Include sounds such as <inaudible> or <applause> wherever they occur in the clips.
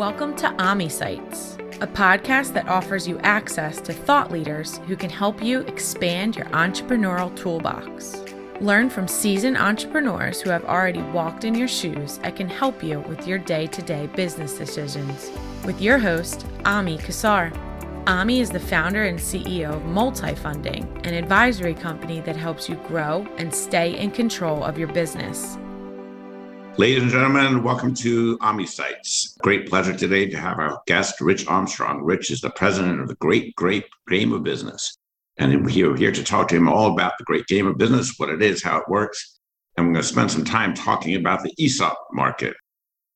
Welcome to AMI Sites, a podcast that offers you access to thought leaders who can help you expand your entrepreneurial toolbox. Learn from seasoned entrepreneurs who have already walked in your shoes and can help you with your day to day business decisions. With your host, Ami Kassar. Ami is the founder and CEO of Multifunding, an advisory company that helps you grow and stay in control of your business. Ladies and gentlemen, welcome to AmiSites. Great pleasure today to have our guest, Rich Armstrong. Rich is the president of the Great Great Game of Business. And we're here to talk to him all about the great game of business, what it is, how it works. And we're going to spend some time talking about the ESOP market,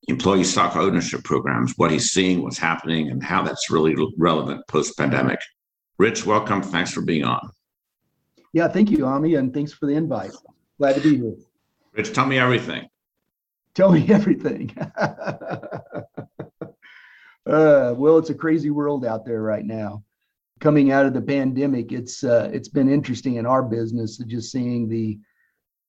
employee stock ownership programs, what he's seeing, what's happening, and how that's really relevant post pandemic. Rich, welcome. Thanks for being on. Yeah, thank you, Ami, and thanks for the invite. Glad to be here. Rich, tell me everything. Tell me <laughs> everything. <laughs> uh, well, it's a crazy world out there right now. Coming out of the pandemic, it's uh, it's been interesting in our business just seeing the,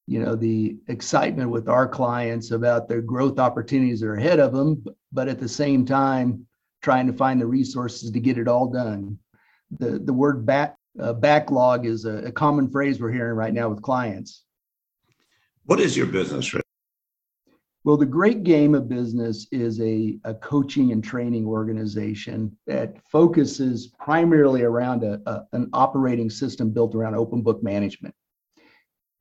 you know, the excitement with our clients about their growth opportunities that are ahead of them, but at the same time, trying to find the resources to get it all done. The the word back uh, backlog is a, a common phrase we're hearing right now with clients. What is your business? Well, the Great Game of Business is a, a coaching and training organization that focuses primarily around a, a an operating system built around open book management.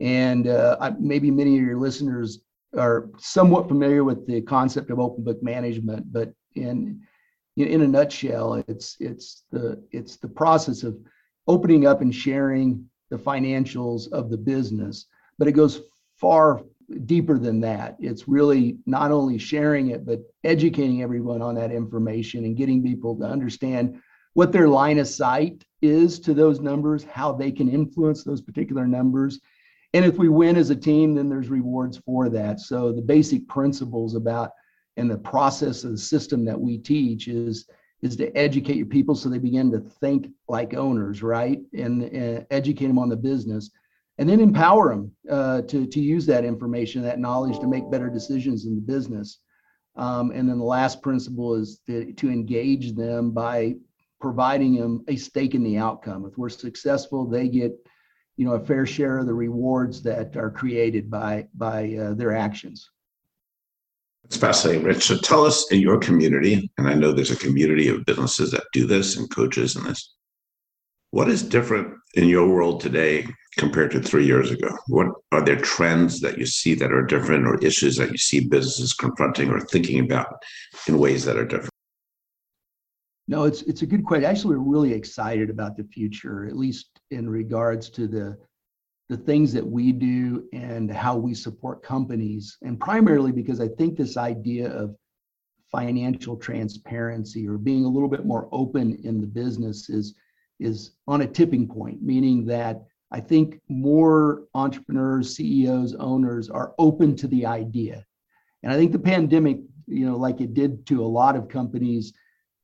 And uh, maybe many of your listeners are somewhat familiar with the concept of open book management, but in in a nutshell, it's it's the it's the process of opening up and sharing the financials of the business, but it goes far deeper than that. It's really not only sharing it, but educating everyone on that information and getting people to understand what their line of sight is to those numbers, how they can influence those particular numbers. And if we win as a team, then there's rewards for that. So the basic principles about and the process of the system that we teach is is to educate your people so they begin to think like owners, right? And, and educate them on the business and then empower them uh, to, to use that information, that knowledge to make better decisions in the business. Um, and then the last principle is to, to engage them by providing them a stake in the outcome. If we're successful, they get you know a fair share of the rewards that are created by by uh, their actions. It's fascinating, Rich. So tell us in your community, and I know there's a community of businesses that do this and coaches and this. What is different in your world today compared to three years ago? What are there trends that you see that are different or issues that you see businesses confronting or thinking about in ways that are different? No, it's it's a good question. Actually, we're really excited about the future, at least in regards to the the things that we do and how we support companies, and primarily because I think this idea of financial transparency or being a little bit more open in the business is is on a tipping point, meaning that I think more entrepreneurs, CEOs, owners are open to the idea. And I think the pandemic, you know, like it did to a lot of companies,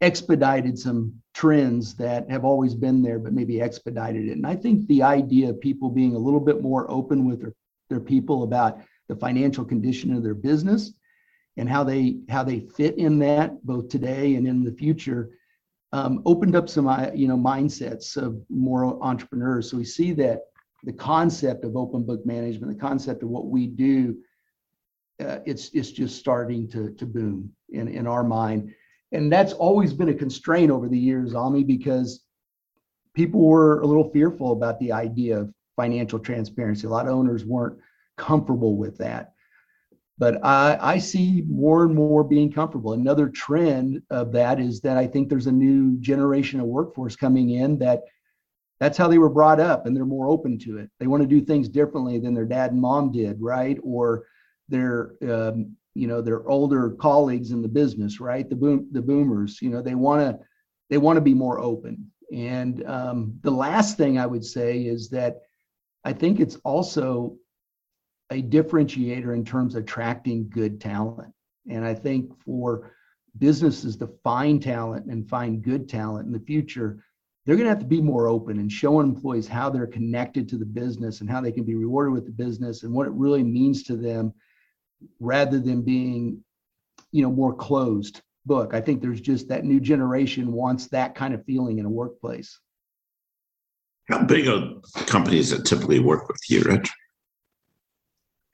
expedited some trends that have always been there, but maybe expedited it. And I think the idea of people being a little bit more open with their, their people about the financial condition of their business and how they how they fit in that both today and in the future um, opened up some uh, you know mindsets of more entrepreneurs. So we see that the concept of open book management, the concept of what we do, uh, it's it's just starting to to boom in in our mind, and that's always been a constraint over the years, Ami, because people were a little fearful about the idea of financial transparency. A lot of owners weren't comfortable with that but I, I, see more and more being comfortable. Another trend of that is that I think there's a new generation of workforce coming in that that's how they were brought up and they're more open to it. They want to do things differently than their dad and mom did, right? Or their um, you know their older colleagues in the business, right? The boom the boomers, you know, they want to they want to be more open. And um, the last thing I would say is that I think it's also a differentiator in terms of attracting good talent. And I think for businesses to find talent and find good talent in the future, they're going to have to be more open and show employees how they're connected to the business and how they can be rewarded with the business and what it really means to them rather than being you know more closed book. I think there's just that new generation wants that kind of feeling in a workplace. How big are companies that typically work with you, Rich?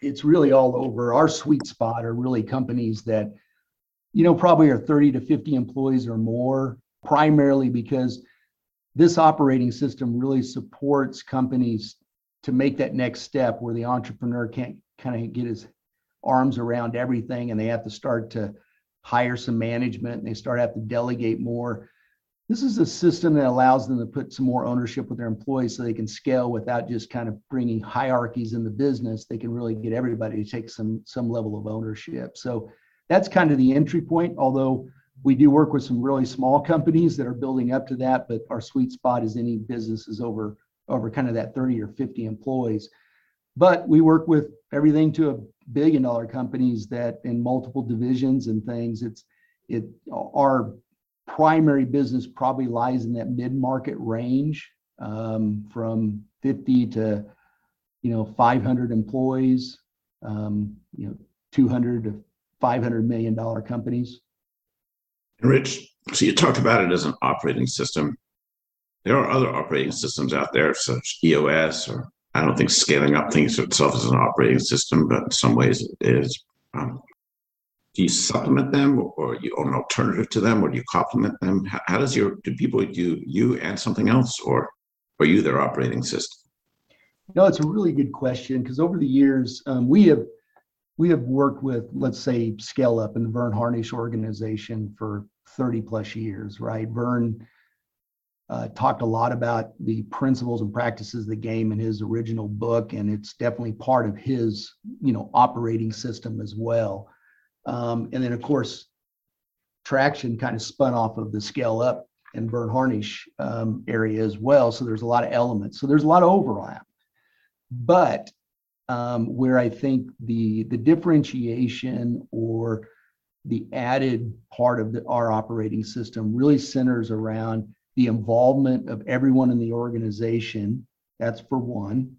It's really all over. Our sweet spot are really companies that, you know, probably are 30 to 50 employees or more, primarily because this operating system really supports companies to make that next step where the entrepreneur can't kind of get his arms around everything and they have to start to hire some management and they start to have to delegate more. This is a system that allows them to put some more ownership with their employees so they can scale without just kind of bringing hierarchies in the business. They can really get everybody to take some some level of ownership. So that's kind of the entry point, although we do work with some really small companies that are building up to that, but our sweet spot is any businesses over over kind of that 30 or 50 employees. But we work with everything to a billion dollar companies that in multiple divisions and things. It's it our primary business probably lies in that mid-market range um, from 50 to you know 500 employees um, you know 200 to 500 million dollar companies. Rich so you talked about it as an operating system. There are other operating systems out there such eos or i don't think scaling up thinks of itself as an operating system but in some ways it is um, do you supplement them or you own an alternative to them or do you complement them? How, how, does your do people do you and something else or are you their operating system? No it's a really good question because over the years um, we have we have worked with let's say scale up and the verne harnish organization for 30 plus years right? Verne uh, talked a lot about the principles and practices of the game in his original book and it's definitely part of his you know operating system as well um, and then, of course, traction kind of spun off of the scale up and Verne Harnish um, area as well. So there's a lot of elements. So there's a lot of overlap. But um, where I think the the differentiation or the added part of the, our operating system really centers around the involvement of everyone in the organization. That's for one.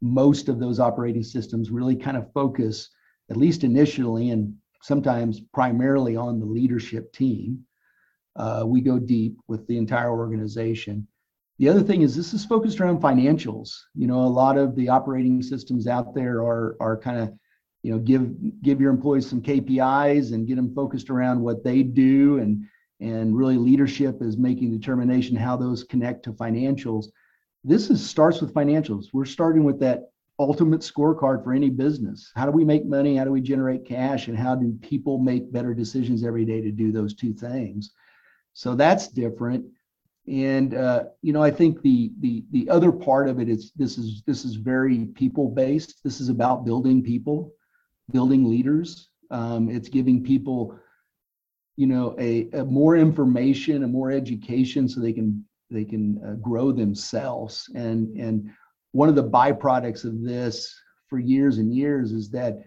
Most of those operating systems really kind of focus, at least initially, and sometimes primarily on the leadership team. Uh, we go deep with the entire organization. The other thing is this is focused around financials. You know, a lot of the operating systems out there are are kind of, you know, give give your employees some KPIs and get them focused around what they do and and really leadership is making determination how those connect to financials. This is starts with financials. We're starting with that ultimate scorecard for any business. How do we make money? How do we generate cash? And how do people make better decisions every day to do those two things? So that's different. And uh, you know, I think the the the other part of it is this is this is very people based. This is about building people, building leaders. Um, it's giving people, you know, a, a more information, a more education, so they can they can uh, grow themselves and and one of the byproducts of this for years and years is that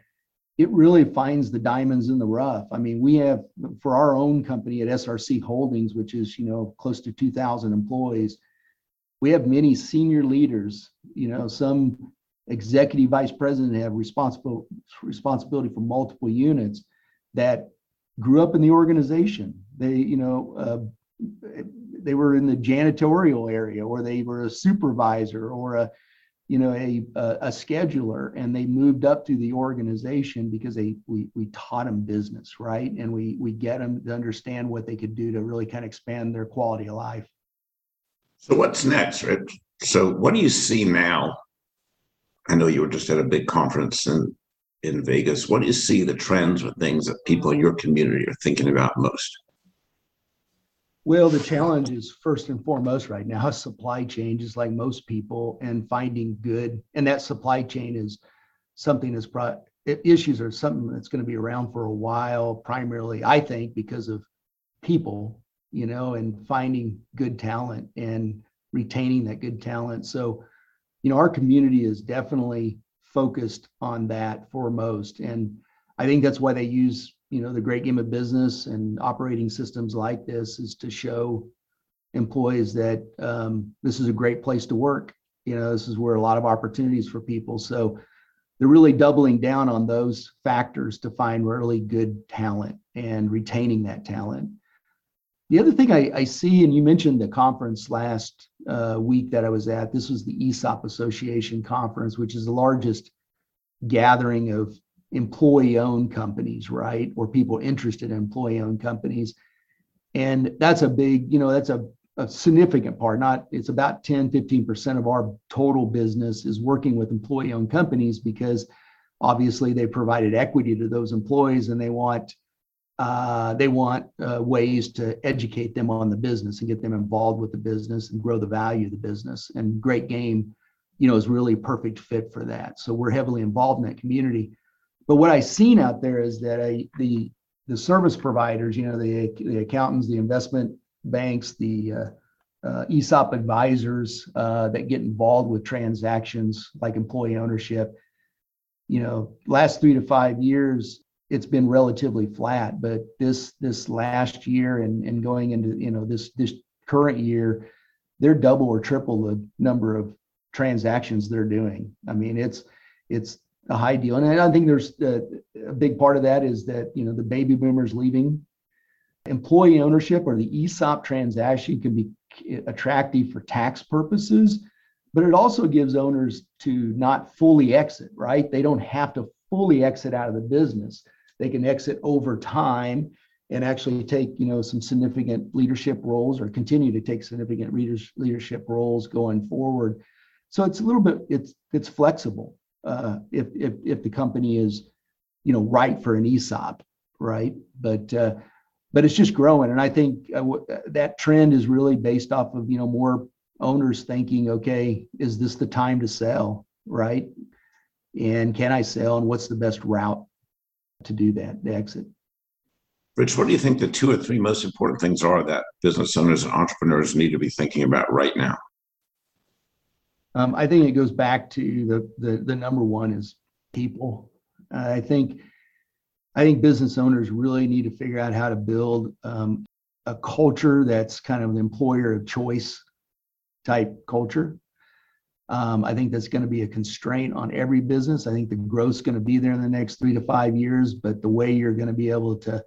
it really finds the diamonds in the rough. I mean, we have for our own company at SRC Holdings, which is you know close to 2,000 employees, we have many senior leaders. You know, some executive vice president have responsible responsibility for multiple units that grew up in the organization. They, you know, uh, they were in the janitorial area, or they were a supervisor, or a you know a, a, a scheduler and they moved up through the organization because they we we taught them business right? And we we get them to understand what they could do to really kind of expand their quality of life. So what's next rich? So what do you see now? I know you were just at a big conference in in vegas. What do you see the trends or things that people in your community are thinking about most well, the challenge is first and foremost right now supply chain, just like most people, and finding good. And that supply chain is something that's brought issues are something that's going to be around for a while, primarily, I think, because of people, you know, and finding good talent and retaining that good talent. So, you know, our community is definitely focused on that foremost. And I think that's why they use you know the great game of business and operating systems like this is to show employees that um, this is a great place to work you know this is where a lot of opportunities for people so they're really doubling down on those factors to find really good talent and retaining that talent. The other thing I, I see, and you mentioned the conference last uh, week that I was at, this was the ESOP Association conference, which is the largest gathering of employee owned companies, right? Or people interested in employee owned companies. And that's a big, you know, that's a, a significant part. Not, it's about 10, 15% of our total business is working with employee owned companies because obviously they provided equity to those employees and they want uh, they want uh, ways to educate them on the business and get them involved with the business and grow the value of the business. And Great Game, you know, is really a perfect fit for that. So we're heavily involved in that community. But what I've seen out there is that I, the the service providers, you know, the the accountants, the investment banks, the uh, uh, ESOP advisors uh, that get involved with transactions like employee ownership. You know, last three to five years, it's been relatively flat, but this this last year and and going into you know this this current year, they're double or triple the number of transactions they're doing. I mean, it's it's a high deal, and I think there's a, a big part of that is that you know the baby boomers leaving. Employee ownership or the ESOP transaction can be attractive for tax purposes, but it also gives owners to not fully exit. Right? They don't have to fully exit out of the business they can exit over time and actually take you know some significant leadership roles or continue to take significant leadership roles going forward so it's a little bit it's it's flexible uh, if if if the company is you know right for an ESOP right but uh, but it's just growing and I think uh, w- that trend is really based off of you know more owners thinking okay is this the time to sell right and can I sell and what's the best route to do that, exit. Rich, what do you think the two or three most important things are that business owners and entrepreneurs need to be thinking about right now? Um, I think it goes back to the, the the number one is people. Uh, I think I think business owners really need to figure out how to build um, a culture that's kind of an employer of choice type culture. Um, I think that's going to be a constraint on every business. I think the growth's going to be there in the next three to five years, but the way you're going to be able to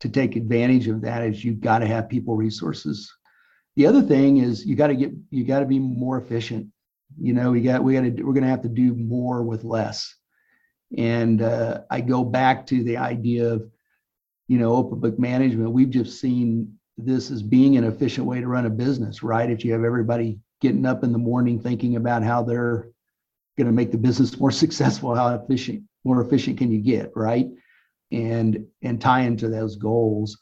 to take advantage of that is you've got to have people resources. The other thing is you got to get you got to be more efficient. You know, we got we got to we're going to have to do more with less. And uh, I go back to the idea of, you know, open book management. We've just seen this as being an efficient way to run a business, right? If you have everybody getting up in the morning thinking about how they're going to make the business more <laughs> successful how efficient more efficient can you get right and and tie into those goals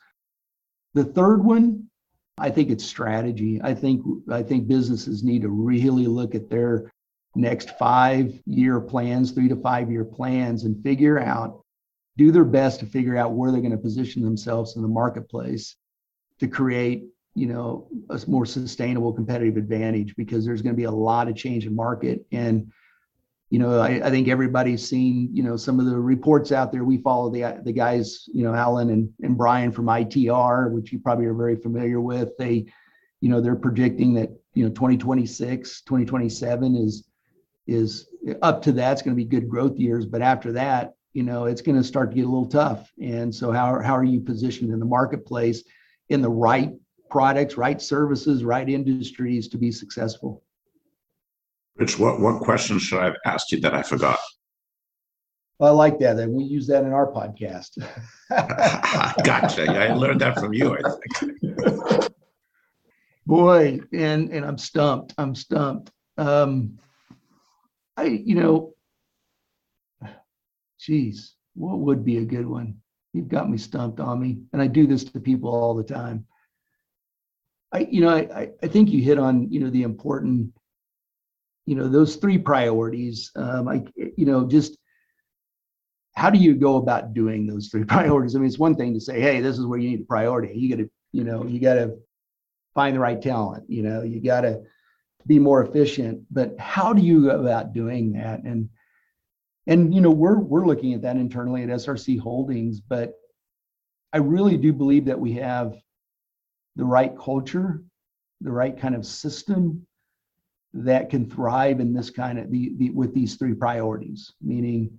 the third one i think it's strategy. I think i think businesses need to really look at their next five year plans three to five year plans and figure out do their best to figure out where they're going to position themselves in the marketplace to create you know a more sustainable competitive advantage because there's going to be a lot of change in market and you know I, I, think everybody's seen you know some of the reports out there. We follow the the guys you know alan and, and brian from itr which you probably are very familiar with. They you know they're predicting that you know 2026 2027 is is up to that. It's going to be good growth years but after that you know it's going to start to get a little tough. And so how, how are you positioned in the marketplace in the right products, right services, right industries to be successful. Rich, what, what questions should I have asked you that I forgot? Well, I like that. And we use that in our podcast. <laughs> gotcha. I learned that from you, I think. Boy, and and I'm stumped. I'm stumped. Um, I, you know, geez, what would be a good one? You've got me stumped on me. And I do this to people all the time. I, you know, I, I think you hit on, you know, the important, you know, those three priorities. Um, I, you know, just how do you go about doing those three <laughs> priorities? I mean, it's one thing to say, hey, this is where you need a priority. You got to, you know, you got to find the right talent. You know, you got to be more efficient. But how do you go about doing that? And and you know, we're we're looking at that internally at SRC Holdings, but I really do believe that we have the right culture, the right kind of system, that can thrive in this kind of the, the with these three priorities, meaning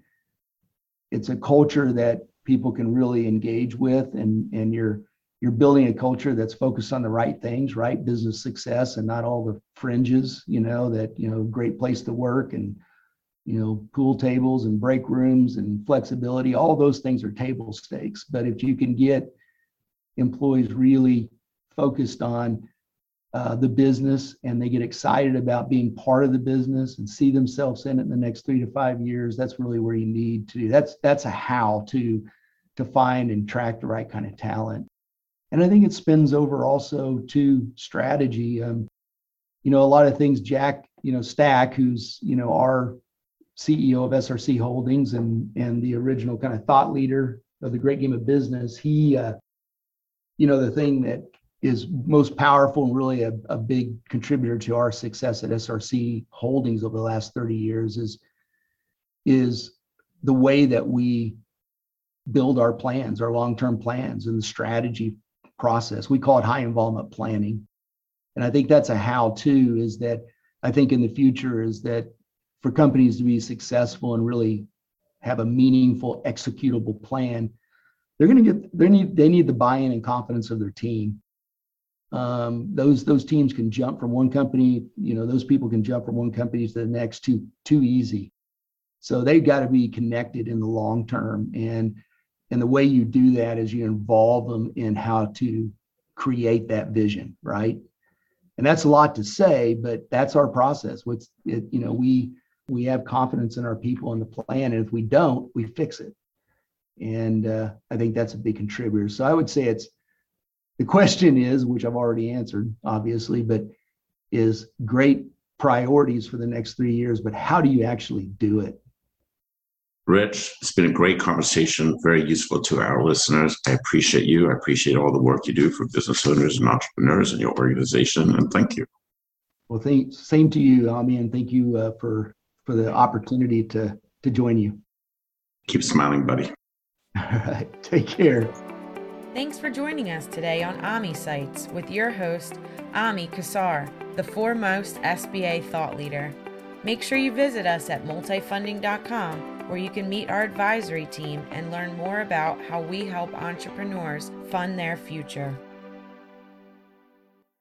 it's a culture that people can really engage with and and you're you're building a culture that's focused on the right things right? Business success and not all the fringes you know that you know great place to work and you know pool tables and break rooms and flexibility. All those things are table stakes. But if you can get employees really focused on uh, the business and they get excited about being part of the business and see themselves in it in the next three to five years that's really where you need to do that's that's a how to to find and track the right kind of talent. And i think it spins over also to strategy um, you know a lot of things jack you know stack who's you know our ceo of src holdings and and the original kind of thought leader of the great game of business he uh, you know the thing that is most powerful and really a, a big contributor to our success at SRC Holdings over the last 30 years is, is the way that we build our plans, our long-term plans and the strategy process. We call it high involvement planning. And I think that's a how to is that I think in the future is that for companies to be successful and really have a meaningful executable plan, they're going to get they need they need the buy-in and confidence of their team um, those those teams can jump from one company you know those people can jump from one company to the next too too easy. So they've got to be connected in the long term and and the way you do that is you involve them in how to create that vision right? And that's a lot to say but that's our process. What's it you know we we have confidence in our people and the plan and if we don't we fix it. And uh, i think that's a big contributor. So i would say it's the question is, which I've already answered, obviously, but is great priorities for the next three years, but how do you actually do it? Rich, it's been a great conversation, very useful to our listeners. I appreciate you. I appreciate all the work you do for business owners and entrepreneurs in your organization, and thank you. Well, thank, same to you, Ami, and thank you uh, for for the opportunity to to join you. Keep smiling, buddy. <laughs> All right, take care. Thanks for joining us today on AMI Sites with your host, Ami Kassar, the foremost SBA thought leader. Make sure you visit us at multifunding.com where you can meet our advisory team and learn more about how we help entrepreneurs fund their future.